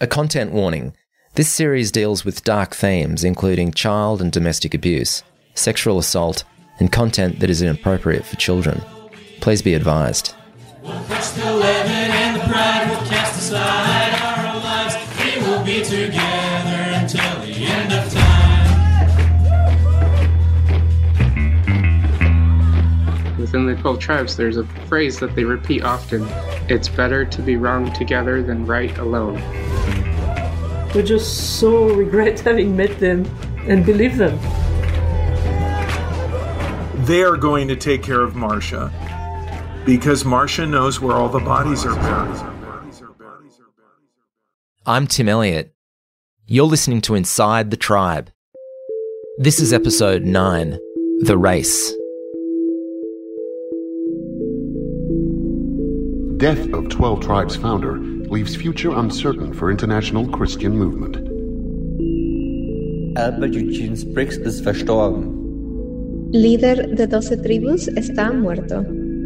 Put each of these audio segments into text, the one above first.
A content warning. This series deals with dark themes, including child and domestic abuse, sexual assault, and content that is inappropriate for children. Please be advised. Within the 12 tribes, there's a phrase that they repeat often it's better to be wrong together than right alone. We just so regret having met them and believe them. They are going to take care of Marsha because Marsha knows where all the bodies are buried. I'm Tim Elliott. You're listening to Inside the Tribe. This is episode 9 The Race. Death of 12 Tribes founder leaves future uncertain for international Christian movement. Elbert Eugene Spriggs ist verstorben. Líder de 12 tribus está muerto.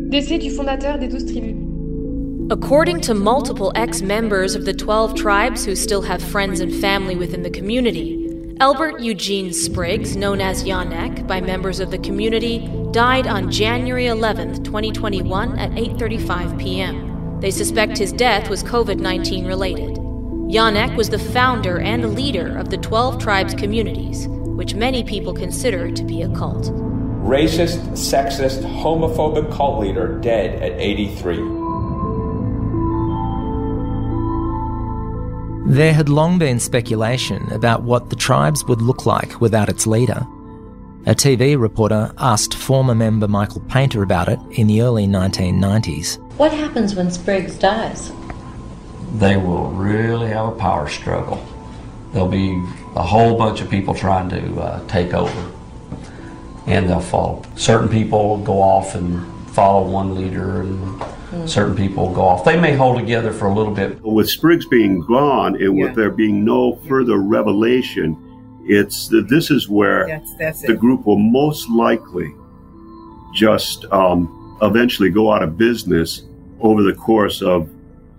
Décès du fondateur des 12 tribus. According to multiple ex members of the 12 tribes who still have friends and family within the community, Elbert Eugene Spriggs, known as Yanek by members of the community, died on January 11, 2021 at 8:35 p.m. They suspect his death was COVID-19 related. Yanek was the founder and leader of the 12 tribes communities, which many people consider to be a cult. Racist, sexist, homophobic cult leader dead at 83. There had long been speculation about what the tribes would look like without its leader. A TV reporter asked former member Michael Painter about it in the early 1990s. What happens when Spriggs dies? They will really have a power struggle. There'll be a whole bunch of people trying to uh, take over, and they'll fall. Certain people go off and follow one leader, and mm. certain people go off. They may hold together for a little bit. With Spriggs being gone, and yeah. with there being no further revelation, it's that this is where that's, that's the group will most likely just um, eventually go out of business over the course of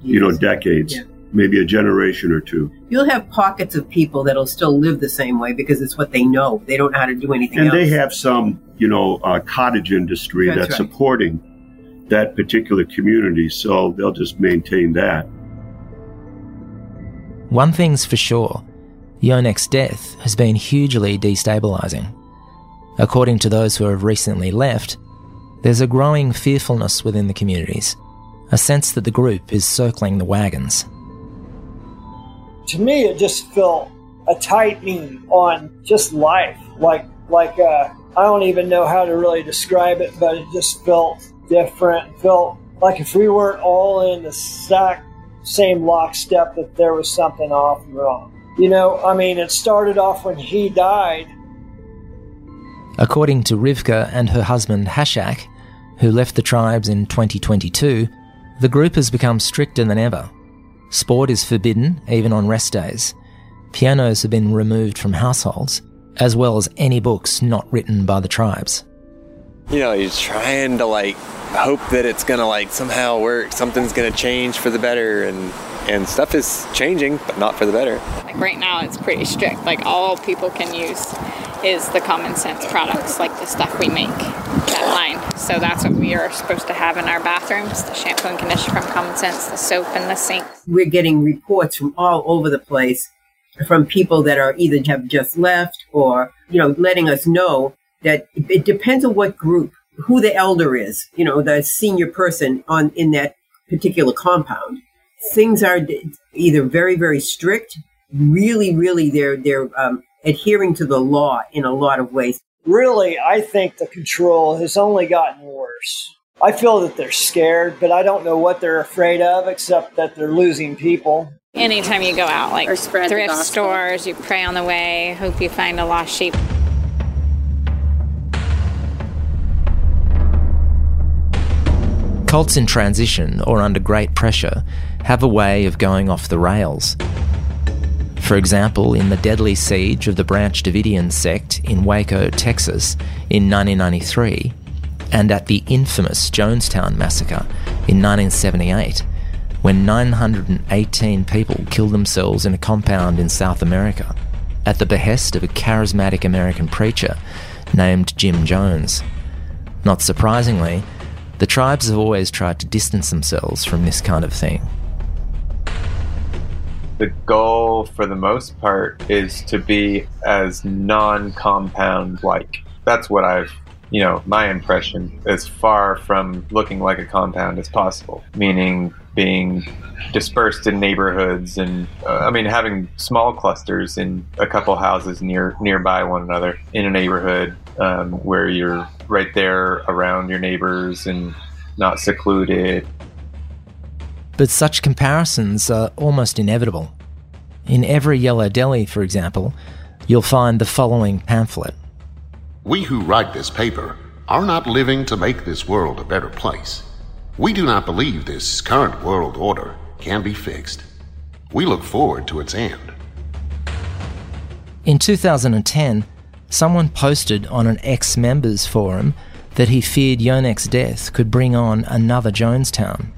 you know decades. Yeah. Maybe a generation or two. You'll have pockets of people that'll still live the same way because it's what they know. They don't know how to do anything and else. they have some, you know, uh, cottage industry that's, that's right. supporting that particular community, so they'll just maintain that. One thing's for sure Yanek's death has been hugely destabilising. According to those who have recently left, there's a growing fearfulness within the communities, a sense that the group is circling the wagons to me, it just felt a tightening on just life. Like, like uh, I don't even know how to really describe it, but it just felt different. Felt like if we weren't all in the exact same lockstep, that there was something off and wrong. You know, I mean, it started off when he died. According to Rivka and her husband Hashak, who left the tribes in 2022, the group has become stricter than ever Sport is forbidden, even on rest days. Pianos have been removed from households, as well as any books not written by the tribes. You know, he's trying to like hope that it's gonna like somehow work, something's gonna change for the better, and and stuff is changing, but not for the better. Like right now, it's pretty strict. Like all people can use is the common sense products, like the stuff we make, that line. So that's what we are supposed to have in our bathrooms: the shampoo and conditioner from Common Sense, the soap, and the sink. We're getting reports from all over the place from people that are either have just left or you know letting us know that it depends on what group, who the elder is, you know, the senior person on in that particular compound. Things are either very very strict, really really they're they're um, adhering to the law in a lot of ways. Really, I think the control has only gotten worse. I feel that they're scared, but I don't know what they're afraid of except that they're losing people. Anytime you go out, like thrift stores, you pray on the way, hope you find a lost sheep. Cults in transition or under great pressure have a way of going off the rails. For example, in the deadly siege of the Branch Davidian sect in Waco, Texas in 1993, and at the infamous Jonestown massacre in 1978, when 918 people killed themselves in a compound in South America at the behest of a charismatic American preacher named Jim Jones. Not surprisingly, the tribes have always tried to distance themselves from this kind of thing. The goal, for the most part, is to be as non compound like. That's what I've, you know, my impression, as far from looking like a compound as possible, meaning being dispersed in neighborhoods and uh, I mean having small clusters in a couple houses near nearby one another in a neighborhood um, where you're right there around your neighbors and not secluded. But such comparisons are almost inevitable. In every yellow deli, for example, you'll find the following pamphlet We who write this paper are not living to make this world a better place. We do not believe this current world order can be fixed. We look forward to its end. In 2010, someone posted on an ex members forum that he feared Yoneq's death could bring on another Jonestown.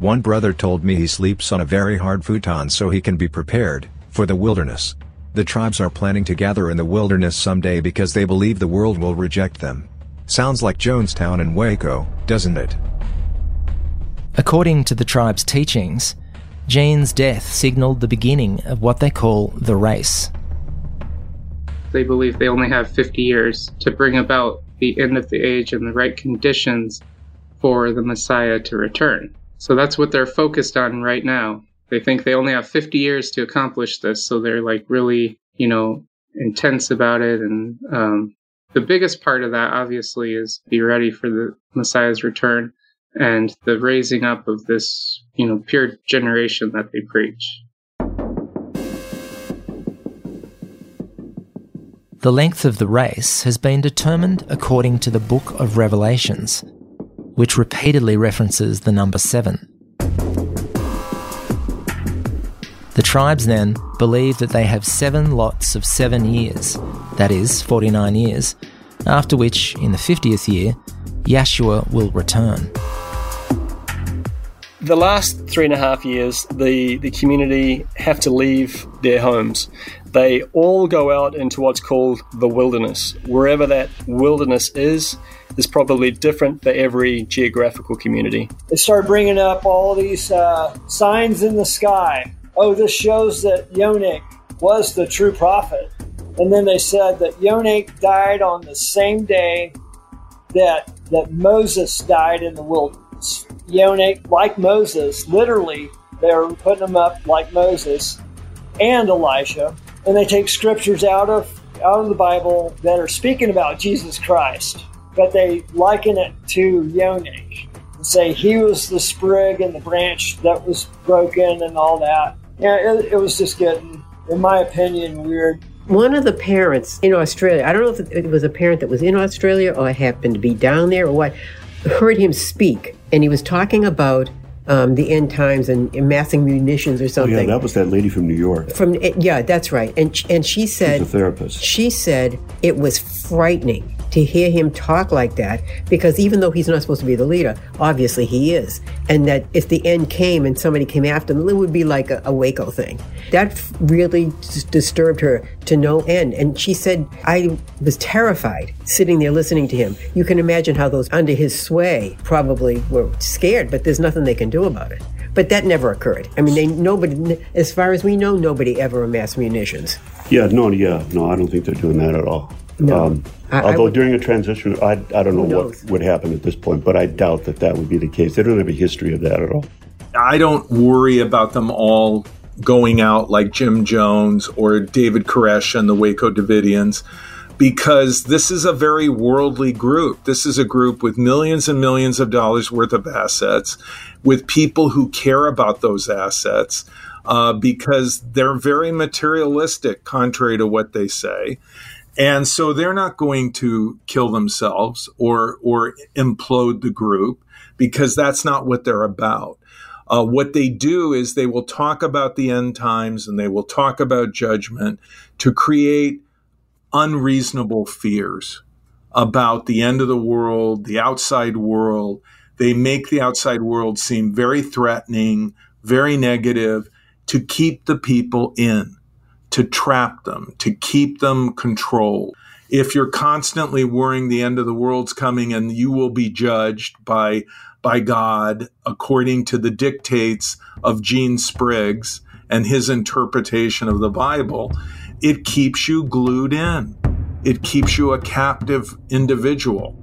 One brother told me he sleeps on a very hard futon so he can be prepared for the wilderness. The tribes are planning to gather in the wilderness someday because they believe the world will reject them. Sounds like Jonestown and Waco, doesn't it? According to the tribe's teachings, Gene's death signalled the beginning of what they call the race. They believe they only have 50 years to bring about the end of the age and the right conditions for the Messiah to return. So that's what they're focused on right now. They think they only have 50 years to accomplish this, so they're like really, you know, intense about it. And um, the biggest part of that, obviously, is be ready for the Messiah's return and the raising up of this, you know, pure generation that they preach. The length of the race has been determined according to the Book of Revelations, which repeatedly references the number seven. The tribes then believe that they have seven lots of seven years, that is, 49 years, after which, in the 50th year, Yeshua will return the last three and a half years, the, the community have to leave their homes. They all go out into what's called the wilderness. Wherever that wilderness is, is probably different for every geographical community. They start bringing up all these uh, signs in the sky. Oh, this shows that Yoneq was the true prophet. And then they said that Yoneq died on the same day that, that Moses died in the wilderness. Yoneq, like Moses, literally, they're putting him up like Moses and Elijah, and they take scriptures out of out of the Bible that are speaking about Jesus Christ, but they liken it to Yoneq and say he was the sprig and the branch that was broken and all that. Yeah, it, it was just getting, in my opinion, weird. One of the parents in Australia, I don't know if it was a parent that was in Australia or happened to be down there or what, heard him speak, and he was talking about um, the end times and amassing munitions or something. Oh, yeah, that was that lady from New York. From yeah, that's right. And and she said, She's a therapist. She said it was frightening to hear him talk like that because even though he's not supposed to be the leader, obviously he is. And that if the end came and somebody came after him, it would be like a, a Waco thing. That really disturbed her to no end. And she said, I was terrified sitting there listening to him. You can imagine how those under his sway probably were scared, but there's nothing they can do about it. But that never occurred. I mean, they nobody, as far as we know, nobody ever amassed munitions. Yeah, no, yeah, no, I don't think they're doing that at all. No. Um, I- I although would- during a transition, I, I don't know what would happen at this point, but I doubt that that would be the case. They don't have a history of that at all. I don't worry about them all going out like Jim Jones or David Koresh and the Waco Davidians because this is a very worldly group. This is a group with millions and millions of dollars worth of assets, with people who care about those assets uh, because they're very materialistic, contrary to what they say. And so they're not going to kill themselves or or implode the group because that's not what they're about. Uh, what they do is they will talk about the end times and they will talk about judgment to create unreasonable fears about the end of the world, the outside world, They make the outside world seem very threatening, very negative to keep the people in, to trap them, to keep them controlled. If you're constantly worrying the end of the world's coming and you will be judged by by God according to the dictates of Gene Spriggs and his interpretation of the Bible, it keeps you glued in. It keeps you a captive individual.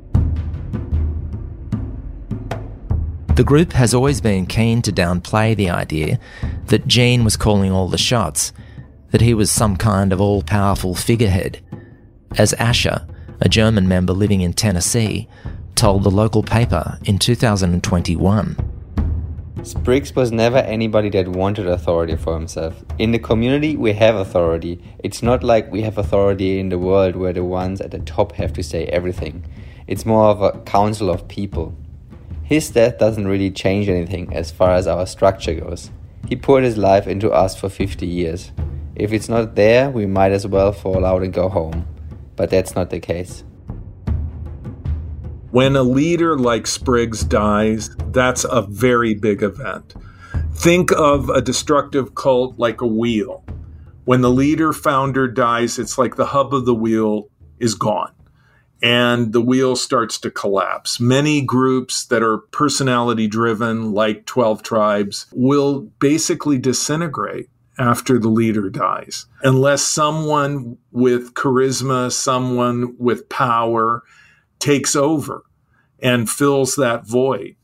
The group has always been keen to downplay the idea that Gene was calling all the shots, that he was some kind of all powerful figurehead. As Asher, a German member living in Tennessee, told the local paper in 2021. Spriggs was never anybody that wanted authority for himself. In the community, we have authority. It's not like we have authority in the world where the ones at the top have to say everything. It's more of a council of people. His death doesn't really change anything as far as our structure goes. He poured his life into us for 50 years. If it's not there, we might as well fall out and go home. But that's not the case. When a leader like Spriggs dies, that's a very big event. Think of a destructive cult like a wheel. When the leader founder dies, it's like the hub of the wheel is gone and the wheel starts to collapse. Many groups that are personality driven, like 12 tribes, will basically disintegrate after the leader dies, unless someone with charisma, someone with power, takes over and fills that void.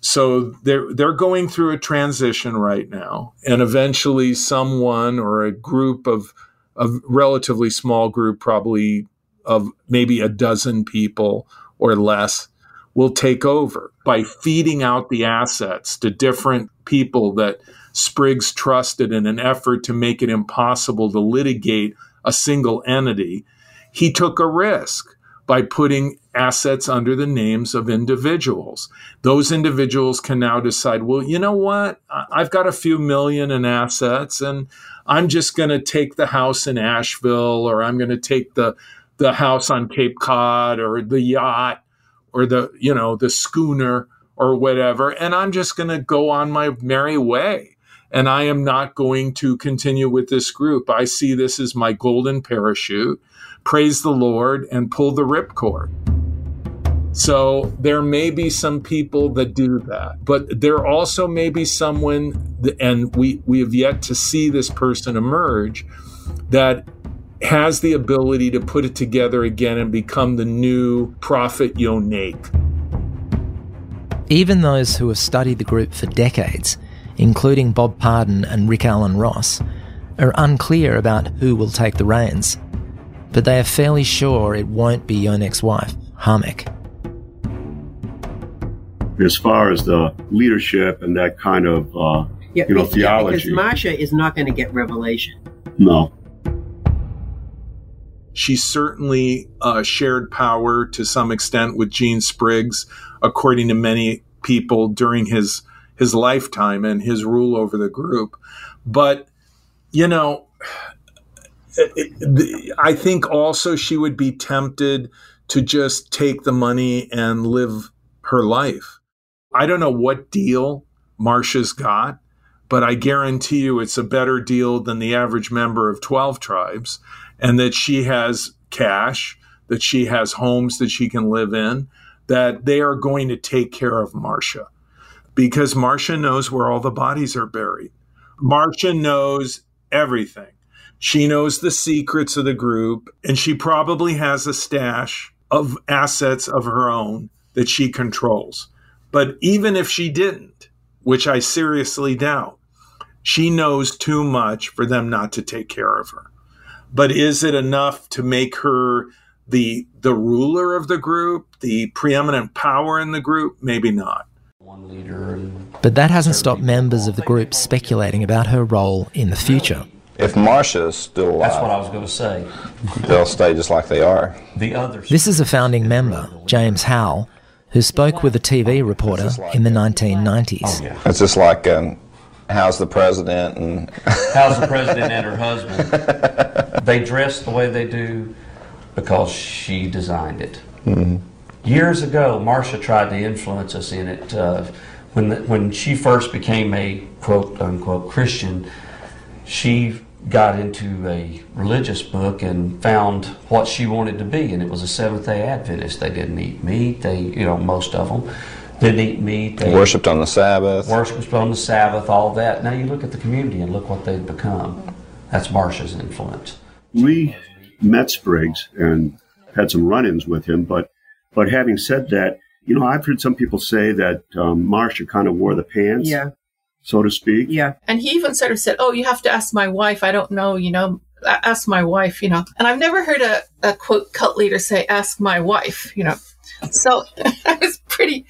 So they're they're going through a transition right now, and eventually someone or a group of a relatively small group, probably of maybe a dozen people or less, will take over by feeding out the assets to different people that Spriggs trusted in an effort to make it impossible to litigate a single entity. He took a risk by putting assets under the names of individuals. Those individuals can now decide, well, you know what? I've got a few million in assets and I'm just going to take the house in Asheville or I'm going to take the the house on Cape Cod or the yacht or the, you know, the schooner or whatever and I'm just going to go on my merry way. And I am not going to continue with this group. I see this as my golden parachute praise the Lord and pull the ripcord. So there may be some people that do that, but there also may be someone, and we, we have yet to see this person emerge, that has the ability to put it together again and become the new prophet Yoneq. Even those who have studied the group for decades, including Bob Pardon and Rick Alan Ross, are unclear about who will take the reins but they are fairly sure it won't be Yoneq's wife, Hamek. As far as the leadership and that kind of uh, yeah, you know theology, because Marsha is not going to get revelation. No. She certainly uh, shared power to some extent with Gene Spriggs, according to many people during his his lifetime and his rule over the group. But you know, I think also she would be tempted to just take the money and live her life. I don't know what deal Marsha's got, but I guarantee you it's a better deal than the average member of 12 tribes, and that she has cash, that she has homes that she can live in, that they are going to take care of Marsha because Marsha knows where all the bodies are buried. Marsha knows everything. She knows the secrets of the group, and she probably has a stash of assets of her own that she controls. But even if she didn't, which I seriously doubt, she knows too much for them not to take care of her. But is it enough to make her the the ruler of the group, the preeminent power in the group? Maybe not. One leader. But that hasn't stopped members of the group speculating about her role in the future. If Marsha's still alive, that's what I was going to say. They'll stay just like they are. The others. This is a founding member, James Howell, who spoke with a TV reporter in the 1990s. Oh, yeah. It's just like um, how's the president and how's the president and her husband. they dress the way they do because she designed it. Mm-hmm. Years ago, Marsha tried to influence us in it. Uh, when, the, when she first became a quote unquote Christian, she got into a religious book and found what she wanted to be, and it was a Seventh Day Adventist. They didn't eat meat. They, you know, most of them didn't eat meat. They worshipped on the Sabbath. Worshipped on the Sabbath. All that. Now you look at the community and look what they've become. That's Marsha's influence. We met Spriggs and had some run-ins with him, but but having said that, you know, I've heard some people say that um, Marsha kind of wore the pants. Yeah. So to speak. Yeah. And he even sort of said, Oh, you have to ask my wife. I don't know, you know, ask my wife, you know. And I've never heard a, a quote cult leader say, Ask my wife, you know. So I was pretty,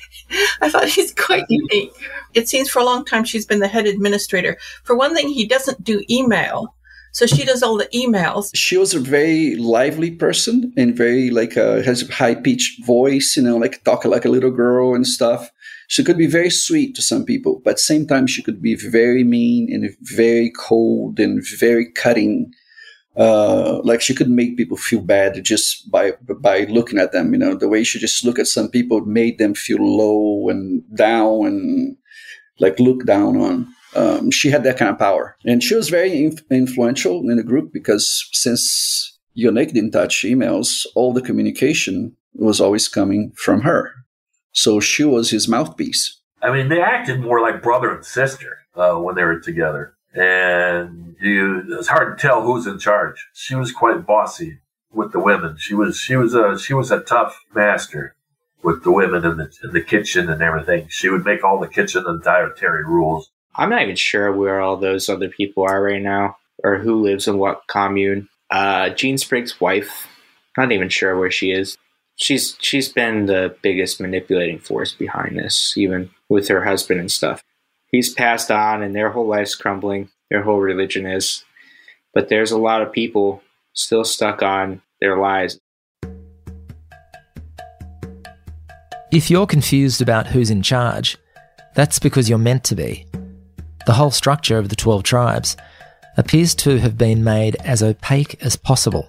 I thought he's quite unique. It seems for a long time she's been the head administrator. For one thing, he doesn't do email. So she does all the emails. She was a very lively person and very like uh, has a high pitched voice, you know, like talk like a little girl and stuff. She could be very sweet to some people, but same time she could be very mean and very cold and very cutting. Uh, like she could make people feel bad just by by looking at them. You know, the way she just look at some people made them feel low and down and like look down on. Um, she had that kind of power, and she was very inf- influential in the group because since Yoneq didn't touch emails, all the communication was always coming from her. So she was his mouthpiece. I mean, they acted more like brother and sister uh, when they were together, and you, it's hard to tell who's in charge. She was quite bossy with the women. She was she was a she was a tough master with the women in the in the kitchen and everything. She would make all the kitchen and dietary rules. I'm not even sure where all those other people are right now, or who lives in what commune. Uh, Gene Spriggs' wife, not even sure where she is she's she's been the biggest manipulating force behind this, even with her husband and stuff. He's passed on, and their whole life's crumbling. Their whole religion is, but there's a lot of people still stuck on their lies. If you're confused about who's in charge, that's because you're meant to be. The whole structure of the 12 tribes appears to have been made as opaque as possible.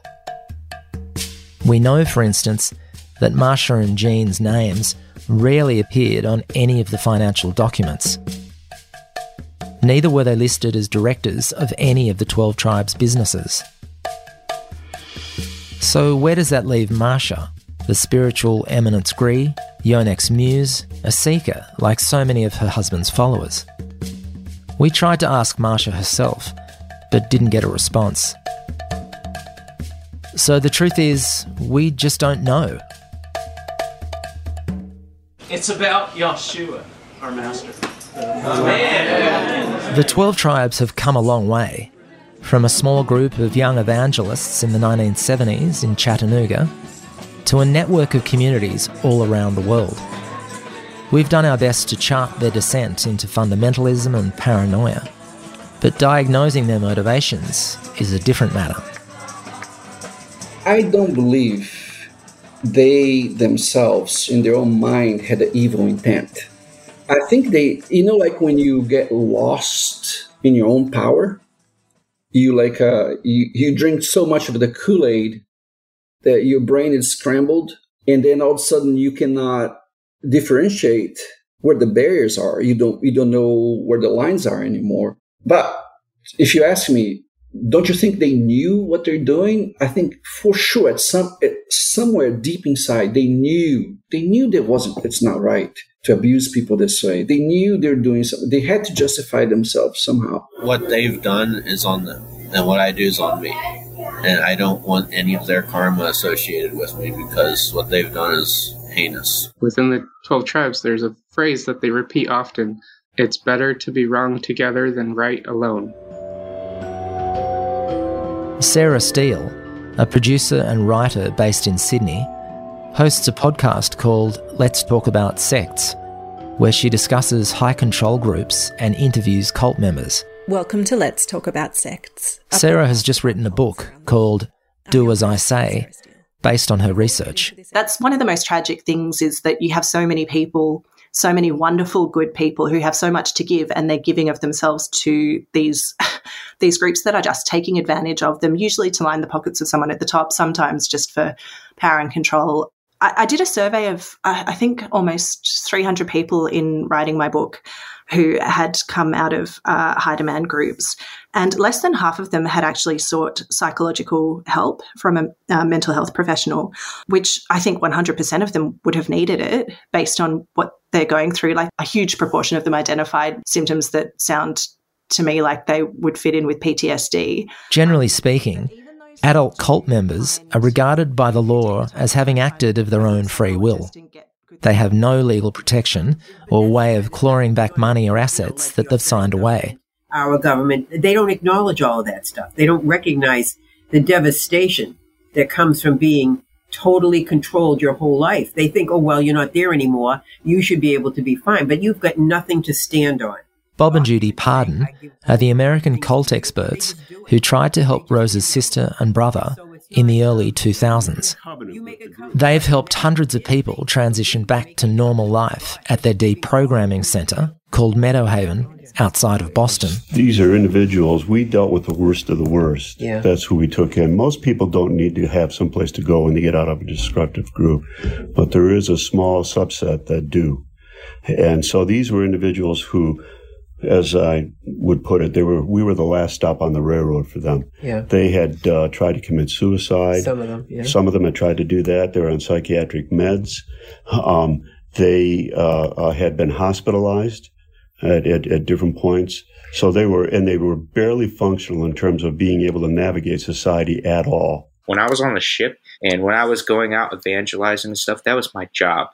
We know, for instance, that Marsha and Gene's names rarely appeared on any of the financial documents. Neither were they listed as directors of any of the 12 tribes' businesses. So, where does that leave Marsha, the spiritual eminence grise, Yoneq's muse, a seeker like so many of her husband's followers? We tried to ask Marsha herself, but didn't get a response. So the truth is, we just don't know. It's about Yeshua, our master. The 12 tribes have come a long way. From a small group of young evangelists in the 1970s in Chattanooga to a network of communities all around the world. We've done our best to chart their descent into fundamentalism and paranoia, but diagnosing their motivations is a different matter. I don't believe they themselves, in their own mind, had an evil intent. I think they, you know, like when you get lost in your own power, you like uh, you, you drink so much of the Kool Aid that your brain is scrambled, and then all of a sudden you cannot differentiate where the barriers are. You don't you don't know where the lines are anymore. But if you ask me, don't you think they knew what they're doing? I think for sure at some at somewhere deep inside they knew they knew that wasn't it's not right to abuse people this way. They knew they're doing something. They had to justify themselves somehow. What they've done is on them, and what I do is on me. And I don't want any of their karma associated with me because what they've done is heinous. Within the 12 tribes, there's a phrase that they repeat often it's better to be wrong together than right alone. Sarah Steele, a producer and writer based in Sydney, hosts a podcast called Let's Talk About Sects, where she discusses high control groups and interviews cult members. Welcome to Let's Talk About Sects. Sarah has just written a book called Do As I Say, based on her research. That's one of the most tragic things is that you have so many people so many wonderful good people who have so much to give and they're giving of themselves to these these groups that are just taking advantage of them usually to line the pockets of someone at the top sometimes just for power and control I, did a survey of, I, I think, almost 300 people in writing my book who had come out of uh, high demand groups. And less than half of them had actually sought psychological help from a, a mental health professional, which I think 100% of them would have needed it based on what they're going through. Like a huge proportion of them identified symptoms that sound to me like they would fit in with PTSD. Generally speaking, adult cult members are regarded by the law as having acted of their own free will. They have no legal protection or way of clawing back money or assets that they've signed away. Our government, they don't acknowledge all of that stuff. They don't recognize the devastation that comes from being totally controlled your whole life. They think, oh, well, you're not there anymore. You should be able to be fine, but you've got nothing to stand on. Bob and Judy Pardon are the American cult experts who tried to help Rose's sister and brother in the early 2000s. They've helped hundreds of people transition back to normal life at their deprogramming centre called Meadowhaven outside of Boston. These are individuals. We dealt with the worst of the worst. Yeah. That's who we took in. Most people don't need to have some place to go when they get out of a destructive group, but there is a small subset that do. And so these were individuals who as I would put it, they were we were the last stop on the railroad for them. Yeah. They had uh, tried to commit suicide. Some of them, yeah. Some of them had tried to do that. They were on psychiatric meds. Um, they uh, uh, had been hospitalized at, at, at different points. So they were, and they were barely functional in terms of being able to navigate society at all. When I was on the ship and when I was going out evangelizing and stuff, that was my job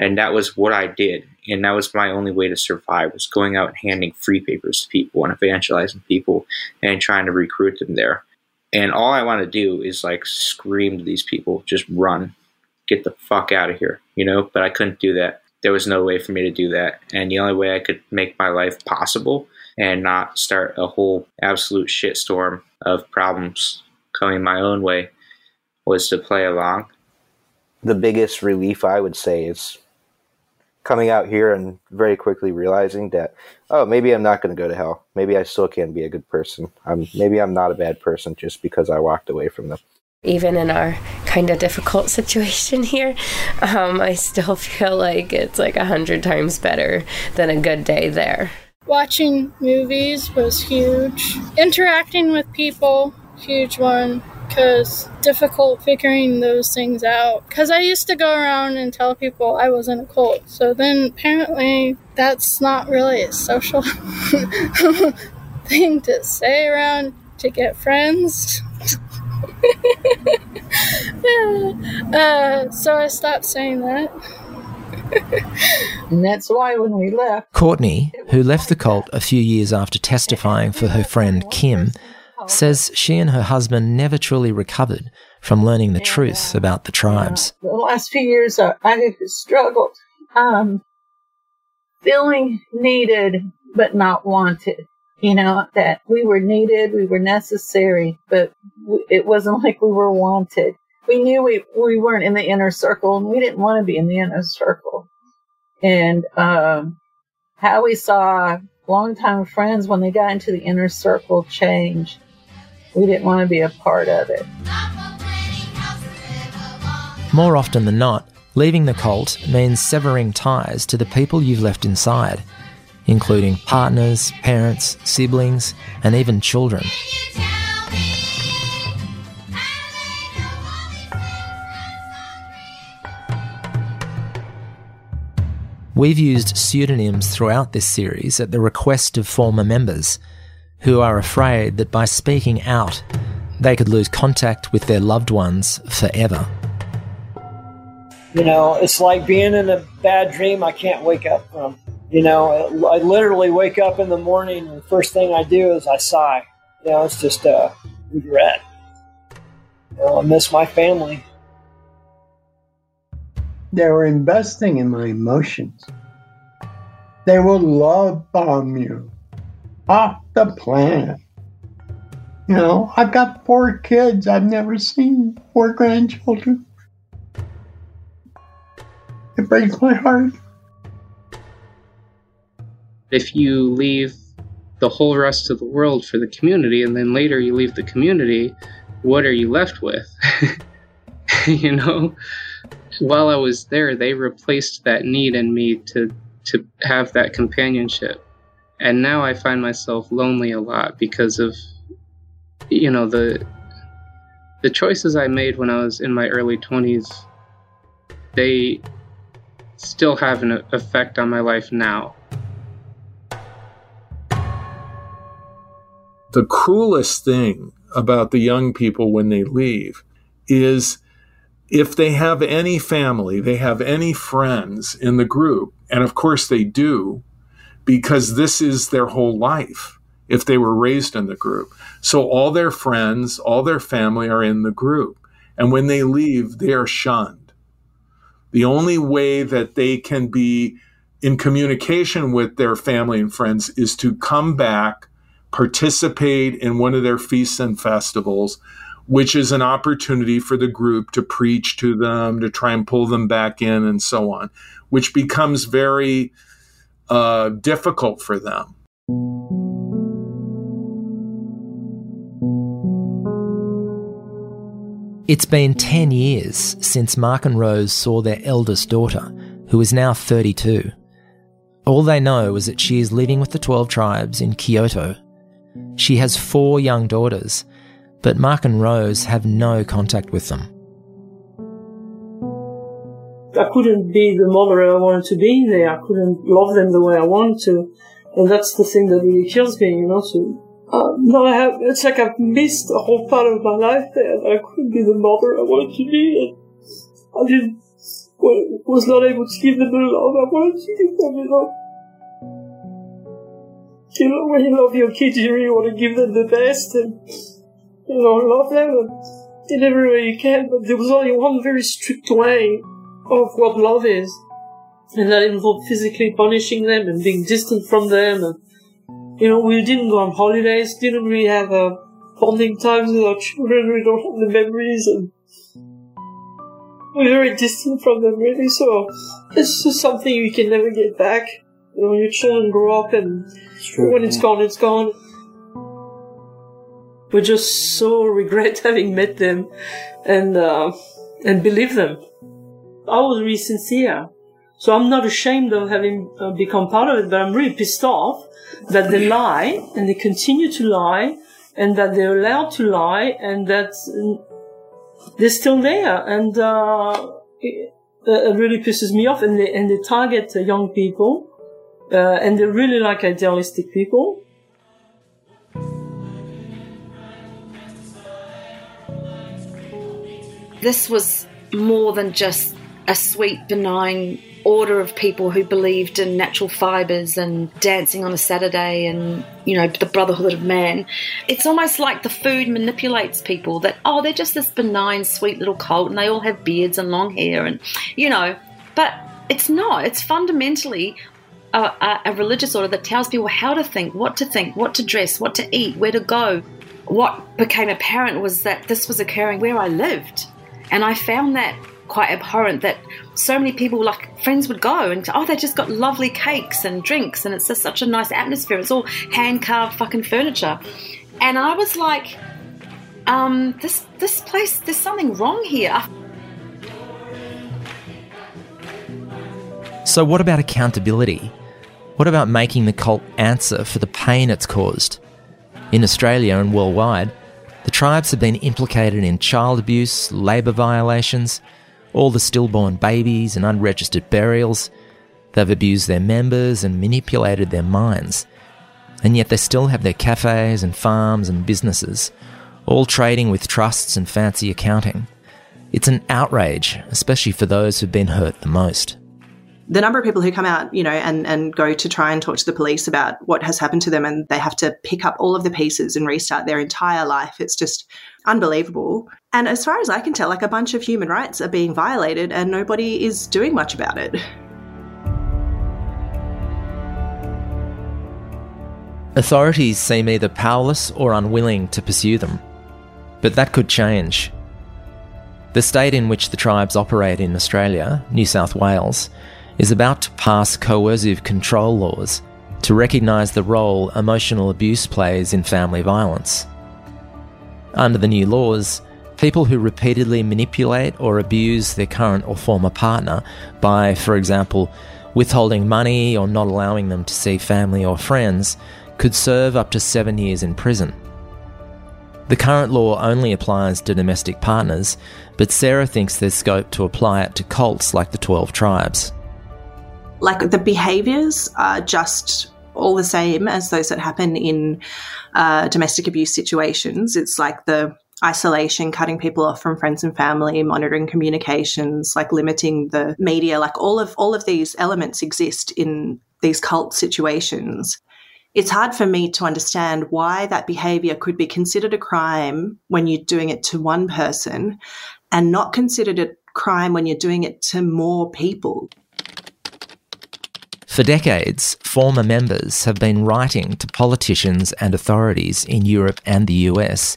and that was what I did, and that was my only way to survive was going out and handing free papers to people and evangelizing people and trying to recruit them there. And all I want to do is like scream to these people, just run, get the fuck out of here, you know. But I couldn't do that. There was no way for me to do that, and the only way I could make my life possible and not start a whole absolute shitstorm of problems coming my own way was to play along. The biggest relief I would say is coming out here and very quickly realizing that oh maybe i'm not going to go to hell. Maybe i still can be a good person. I'm maybe i'm not a bad person just because i walked away from them. Even in our kind of difficult situation here um, i still feel like it's like a hundred times better than a good day there. Watching movies was huge. Interacting with people huge one because difficult figuring those things out. Because I used to go around and tell people I was in a cult. So then apparently that's not really a social thing to say around to get friends. uh, so I stopped saying that. and that's why when we left. Courtney, who left the cult a few years after testifying for her friend Kim, says she and her husband never truly recovered from learning the truth about the tribes. The last few years, I, I struggled, um, feeling needed but not wanted. You know, that we were needed, we were necessary, but it wasn't like we were wanted. We knew we, we weren't in the inner circle and we didn't want to be in the inner circle. And, um, how we saw longtime friends when they got into the inner circle change we didn't want to be a part of it. More often than not, leaving the cult means severing ties to the people you've left inside, including partners, parents, siblings, and even children. We've used pseudonyms throughout this series at the request of former members who are afraid that by speaking out, they could lose contact with their loved ones forever. You know, it's like being in a bad dream I can't wake up from. You know, I literally wake up in the morning and the first thing I do is I sigh. You know, it's just uh, regret. You know, I miss my family. They were investing in my emotions. They will love bomb you off the planet. You know, I've got four kids I've never seen, four grandchildren. It breaks my heart. If you leave the whole rest of the world for the community and then later you leave the community, what are you left with? you know? while I was there, they replaced that need in me to to have that companionship. And now I find myself lonely a lot because of you know the the choices I made when I was in my early 20s they still have an effect on my life now. The cruelest thing about the young people when they leave is if they have any family, they have any friends in the group, and of course they do, because this is their whole life if they were raised in the group. So all their friends, all their family are in the group. And when they leave, they are shunned. The only way that they can be in communication with their family and friends is to come back, participate in one of their feasts and festivals, which is an opportunity for the group to preach to them, to try and pull them back in, and so on, which becomes very uh, difficult for them. It's been 10 years since Mark and Rose saw their eldest daughter, who is now 32. All they know is that she is living with the 12 tribes in Kyoto. She has four young daughters but Mark and Rose have no contact with them. I couldn't be the mother I wanted to be there. I couldn't love them the way I wanted to. And that's the thing that really kills me, you know. So, uh, I have, it's like I've missed a whole part of my life there. I couldn't be the mother I wanted to be. I didn't, was not able to give them the love I wanted to give them, you know. You know, when you love your kids, you really want to give them the best. And you know, love them and, in every way you can, but there was only one very strict way of what love is. And that involved physically punishing them and being distant from them. And, you know, we didn't go on holidays, didn't really have a uh, bonding times with our children, we don't have the memories, and we're very distant from them, really. So it's just something you can never get back. You know, your children grow up, and when it's gone, it's gone we just so regret having met them and uh, and believe them. I was really sincere, so I'm not ashamed of having uh, become part of it. But I'm really pissed off that they lie and they continue to lie, and that they're allowed to lie, and that they're still there. And uh, it, it, really pisses me off. And they and they target young people, uh, and they're really like idealistic people This was more than just a sweet, benign order of people who believed in natural fibers and dancing on a Saturday and, you know, the brotherhood of man. It's almost like the food manipulates people that, oh, they're just this benign, sweet little cult and they all have beards and long hair and, you know, but it's not. It's fundamentally a, a, a religious order that tells people how to think, what to think, what to dress, what to eat, where to go. What became apparent was that this was occurring where I lived and I found that quite abhorrent that so many people, like friends, would go and oh, they just got lovely cakes and drinks, and it's just such a nice atmosphere. It's all hand carved fucking furniture, and I was like, um, this this place, there's something wrong here. So, what about accountability? What about making the cult answer for the pain it's caused? In Australia and worldwide, the tribes have been implicated in child abuse, labour violations, all the stillborn babies and unregistered burials. They've abused their members and manipulated their minds. And yet they still have their cafes and farms and businesses, all trading with trusts and fancy accounting. It's an outrage, especially for those who've been hurt the most the number of people who come out, you know, and, and go to try and talk to the police about what has happened to them and they have to pick up all of the pieces and restart their entire life. It's just unbelievable. And as far as I can tell, like a bunch of human rights are being violated and nobody is doing much about it. Authorities seem either powerless or unwilling to pursue them. But that could change. The state in which the tribes operate in Australia, New South Wales, is about to pass coercive control laws to recognise the role emotional abuse plays in family violence. Under the new laws, People who repeatedly manipulate or abuse their current or former partner by, for example, withholding money or not allowing them to see family or friends could serve up to seven years in prison. The current law only applies to domestic partners, but Sarah thinks there's scope to apply it to cults like the 12 tribes. Like the behaviours are just all the same as those that happen in uh, domestic abuse situations. It's like the isolation, cutting people off from friends and family, monitoring communications, like limiting the media, like all of all of these elements exist in these cult situations. It's hard for me to understand why that behavior could be considered a crime when you're doing it to one person and not considered a crime when you're doing it to more people. For decades, former members have been writing to politicians and authorities in Europe and the US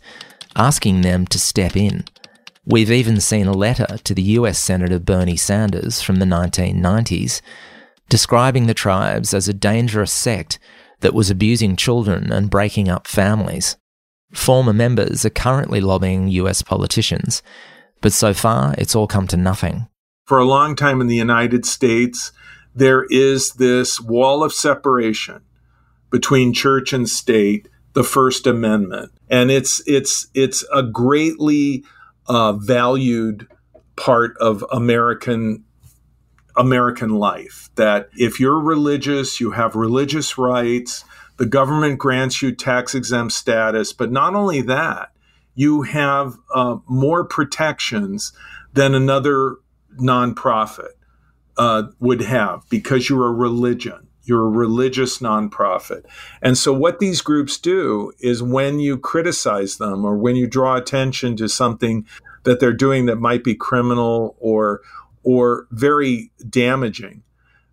asking them to step in. We've even seen a letter to the US Senator Bernie Sanders from the 1990s describing the tribes as a dangerous sect that was abusing children and breaking up families. Former members are currently lobbying US politicians, but so far it's all come to nothing. For a long time in the United States, there is this wall of separation between church and state the First Amendment, and it's it's it's a greatly uh, valued part of American American life. That if you're religious, you have religious rights. The government grants you tax exempt status, but not only that, you have uh, more protections than another nonprofit uh, would have because you're a religion. You're a religious nonprofit. And so, what these groups do is when you criticize them or when you draw attention to something that they're doing that might be criminal or, or very damaging,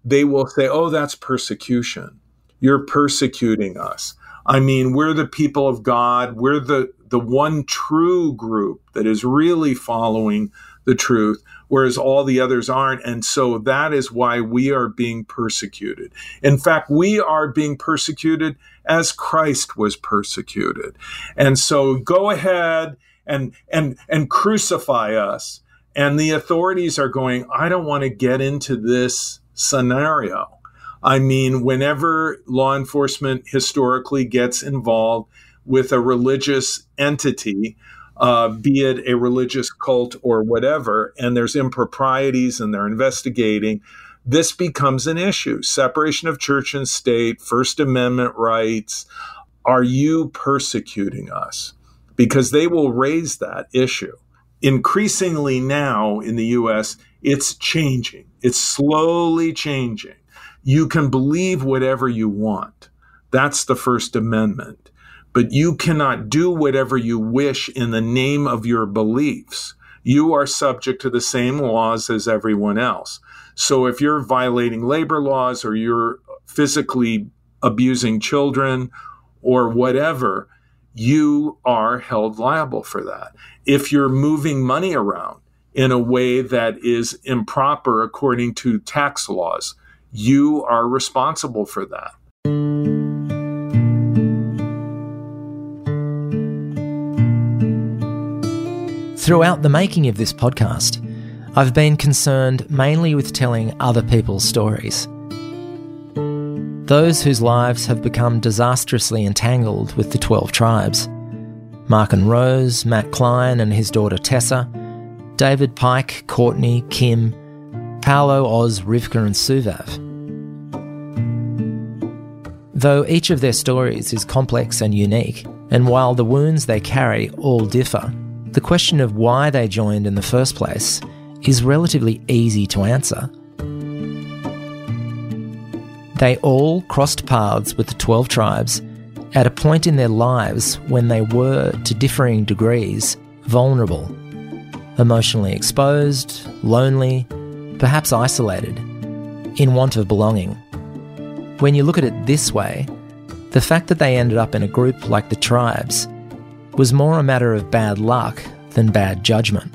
they will say, Oh, that's persecution. You're persecuting us. I mean, we're the people of God. We're the, the one true group that is really following the truth whereas all the others aren't. And so that is why we are being persecuted. In fact, we are being persecuted as Christ was persecuted. And so go ahead and, and, and crucify us. And the authorities are going, I don't want to get into this scenario. I mean, whenever law enforcement historically gets involved with a religious entity, uh, be it a religious cult or whatever, and there's improprieties and they're investigating, this becomes an issue. Separation of church and state, First Amendment rights. Are you persecuting us? Because they will raise that issue. Increasingly now in the US, it's changing. It's slowly changing. You can believe whatever you want. That's the First Amendment but you cannot do whatever you wish in the name of your beliefs. You are subject to the same laws as everyone else. So if you're violating labor laws or you're physically abusing children or whatever, you are held liable for that. If you're moving money around in a way that is improper according to tax laws, you are responsible for that. Throughout the making of this podcast, I've been concerned mainly with telling other people's stories. Those whose lives have become disastrously entangled with the 12 tribes. Mark and Rose, Matt Klein and his daughter Tessa, David Pike, Courtney, Kim, Paolo, Oz, Rivka, and Suvav. Though each of their stories is complex and unique, and while the wounds they carry all differ, the question of why they joined in the first place is relatively easy to answer. They all crossed paths with the 12 tribes at a point in their lives when they were, to differing degrees, vulnerable, emotionally exposed, lonely, perhaps isolated, in want of belonging. When you look at it this way, the fact that they ended up in a group like the tribes was more a matter of bad luck than bad judgment.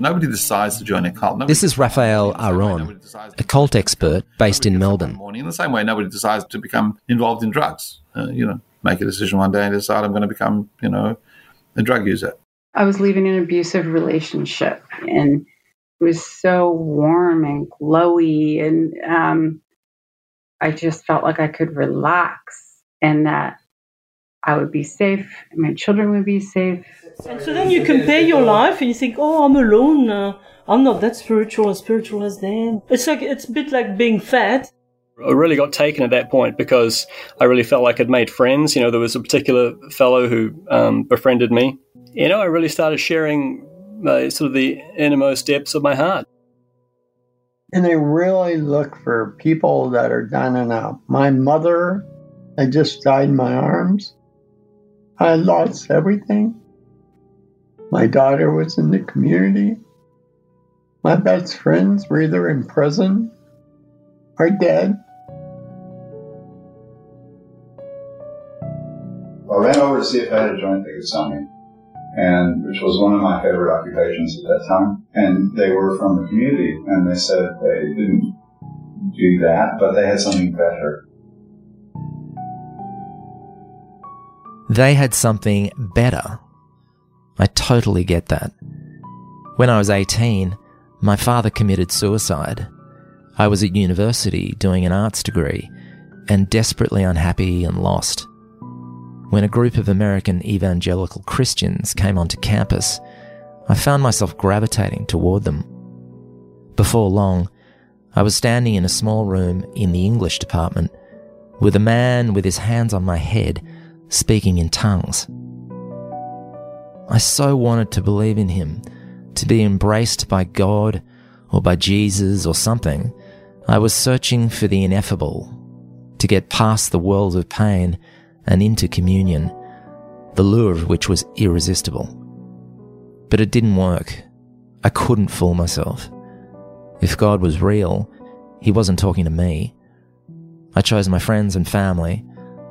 Nobody decides to join a cult. Nobody this is Raphael Aron, a cult expert based in Melbourne. Morning. In the same way, nobody decides to become involved in drugs. Uh, you know, make a decision one day and decide I'm going to become, you know, a drug user. I was leaving an abusive relationship and it was so warm and glowy and um, I just felt like I could relax and that I would be safe my children would be safe. And so then you compare your life and you think, oh, I'm alone. Uh, I'm not that spiritual as spiritual as them. It's like it's a bit like being fat. I really got taken at that point because I really felt like I'd made friends. You know, there was a particular fellow who um, befriended me. You know, I really started sharing uh, sort of the innermost depths of my heart. And they really look for people that are down and out. My mother had just died in my arms. I lost everything. My daughter was in the community. My best friends were either in prison or dead. I ran over to see if I had a joint they could sell me, and which was one of my favorite occupations at that time. And they were from the community, and they said they didn't do that, but they had something better. They had something better. I totally get that. When I was 18, my father committed suicide. I was at university doing an arts degree and desperately unhappy and lost. When a group of American evangelical Christians came onto campus, I found myself gravitating toward them. Before long, I was standing in a small room in the English department with a man with his hands on my head speaking in tongues. I so wanted to believe in him, to be embraced by God or by Jesus or something. I was searching for the ineffable, to get past the world of pain and into communion, the lure of which was irresistible. But it didn't work. I couldn't fool myself. If God was real, He wasn't talking to me. I chose my friends and family,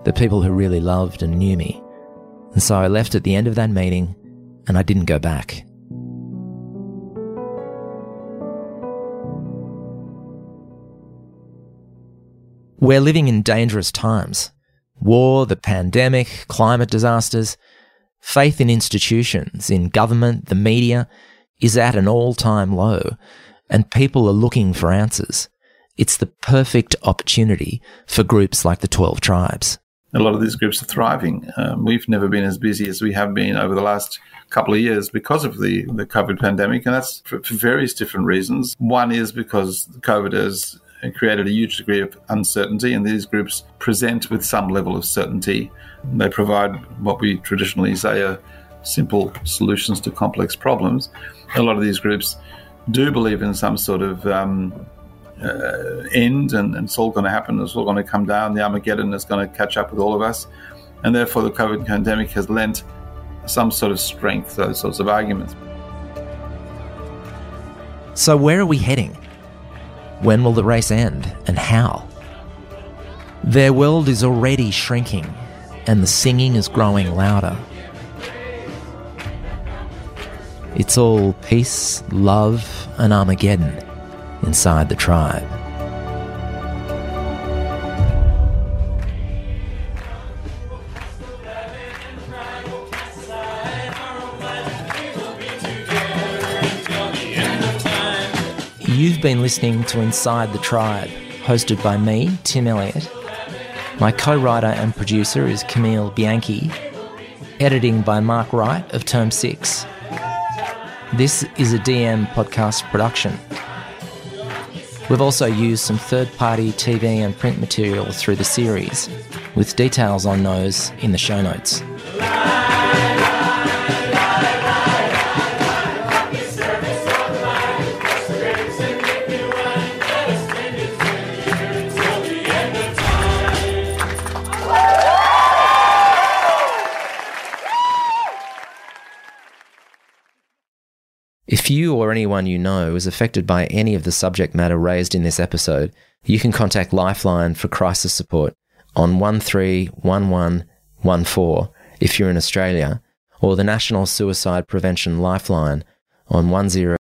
the people who really loved and knew me. And so I left at the end of that meeting and I didn't go back. We're living in dangerous times. War, the pandemic, climate disasters. Faith in institutions, in government, the media is at an all time low, and people are looking for answers. It's the perfect opportunity for groups like the 12 tribes a lot of these groups are thriving. Um, we've never been as busy as we have been over the last couple of years because of the, the COVID pandemic, and that's for, for various different reasons. One is because COVID has created a huge degree of uncertainty, and these groups present with some level of certainty. They provide what we traditionally say are simple solutions to complex problems. A lot of these groups do believe in some sort of um, uh, end and, and, it's all going to happen. It's all going to come down. The Armageddon is going to catch up with all of us. And therefore, the COVID pandemic has lent some sort of strength to those sorts of arguments. So, where are we heading? When will the race end and how? Their world is already shrinking and the singing is growing louder. It's all peace, love, and Armageddon inside the tribe. You've been listening to Inside the Tribe, hosted by me, Tim Elliott. My co writer and producer is Camille Bianchi. Editing by Mark Wright of Term 6. This is a DM podcast production. We've also used some third party TV and print material through the series, with details on those in the show notes. You or anyone you know is affected by any of the subject matter raised in this episode, you can contact Lifeline for crisis support on 131114 if you're in Australia, or the National Suicide Prevention Lifeline on 10.